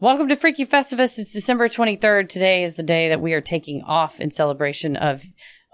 Welcome to Freaky Festivus. It's December 23rd. Today is the day that we are taking off in celebration of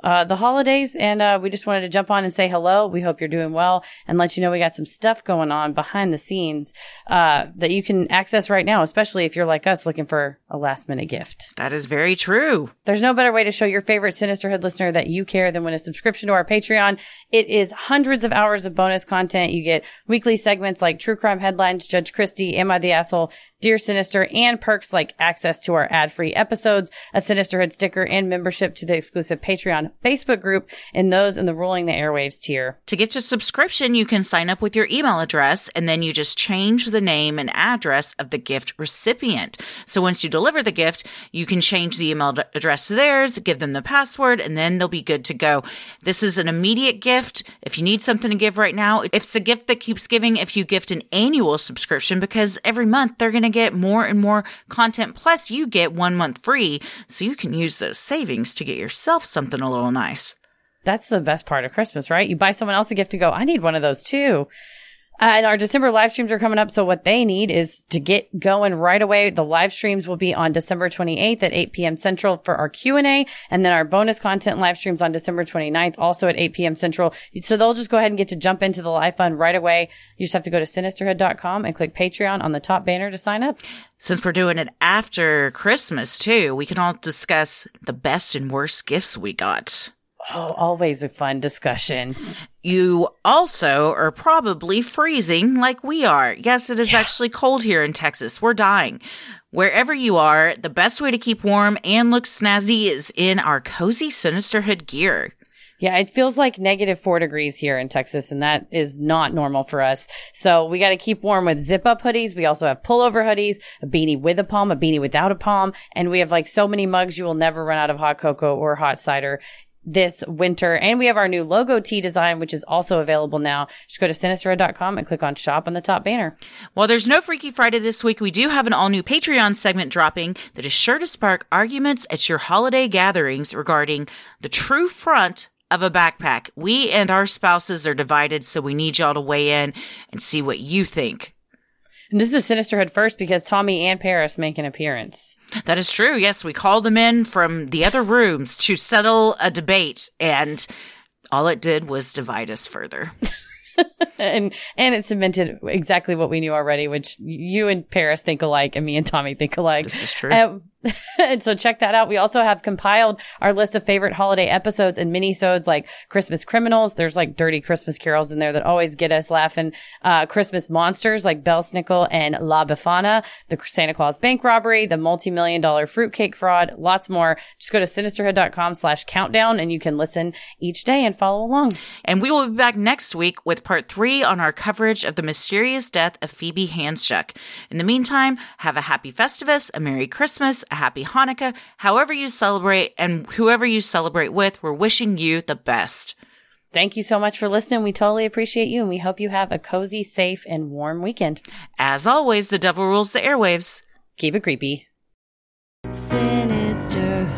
uh, the holidays. And uh, we just wanted to jump on and say hello. We hope you're doing well and let you know we got some stuff going on behind the scenes uh, that you can access right now, especially if you're like us looking for a last minute gift. That is very true. There's no better way to show your favorite Sinisterhood listener that you care than when a subscription to our Patreon. It is hundreds of hours of bonus content. You get weekly segments like True Crime Headlines, Judge Christie, Am I the Asshole, Dear Sinister, and perks like access to our ad-free episodes, a Sinisterhood sticker, and membership to the exclusive Patreon Facebook group, and those in the Ruling the Airwaves tier. To get your subscription, you can sign up with your email address and then you just change the name and address of the gift recipient. So once you deliver the gift, you can change the email address to theirs, give them the password, and then they'll be good to go. This is an immediate gift. If you need something to give right now, it's a gift that keeps giving if you gift an annual subscription because every month they're going to get more and more content. Plus, you get one month free, so you can use those savings to get yourself something a little nice. That's the best part of Christmas, right? You buy someone else a gift to go, I need one of those too. Uh, and our December live streams are coming up. So what they need is to get going right away. The live streams will be on December 28th at 8 p.m. Central for our Q&A. And then our bonus content live streams on December 29th, also at 8 p.m. Central. So they'll just go ahead and get to jump into the live fund right away. You just have to go to sinisterhood.com and click Patreon on the top banner to sign up. Since we're doing it after Christmas too, we can all discuss the best and worst gifts we got. Oh, always a fun discussion. You also are probably freezing like we are. Yes, it is yeah. actually cold here in Texas. We're dying. Wherever you are, the best way to keep warm and look snazzy is in our cozy Sinisterhood gear. Yeah, it feels like negative four degrees here in Texas, and that is not normal for us. So we got to keep warm with zip up hoodies. We also have pullover hoodies, a beanie with a palm, a beanie without a palm, and we have like so many mugs you will never run out of hot cocoa or hot cider this winter. And we have our new logo tee design, which is also available now. Just go to sinisterhood.com and click on shop on the top banner. While there's no Freaky Friday this week, we do have an all new Patreon segment dropping that is sure to spark arguments at your holiday gatherings regarding the true front of a backpack. We and our spouses are divided, so we need y'all to weigh in and see what you think. And this is Sinisterhood first because Tommy and Paris make an appearance. That is true. Yes, we called them in from the other rooms to settle a debate, and all it did was divide us further. and and it cemented exactly what we knew already, which you and Paris think alike, and me and Tommy think alike. This is true. Uh, and so check that out. We also have compiled our list of favorite holiday episodes and mini-sodes like Christmas Criminals. There's like dirty Christmas carols in there that always get us laughing. Uh, Christmas Monsters like Belsnickel and La Befana, the Santa Claus bank robbery, the multi-million dollar fruitcake fraud, lots more. Just go to sinisterhood.com slash countdown and you can listen each day and follow along. And we will be back next week with part three on our coverage of the mysterious death of Phoebe Handsjuk. In the meantime, have a happy Festivus, a Merry Christmas, a happy Hanukkah. However you celebrate and whoever you celebrate with, we're wishing you the best. Thank you so much for listening. We totally appreciate you and we hope you have a cozy, safe, and warm weekend. As always, the devil rules the airwaves. Keep it creepy. Sinister.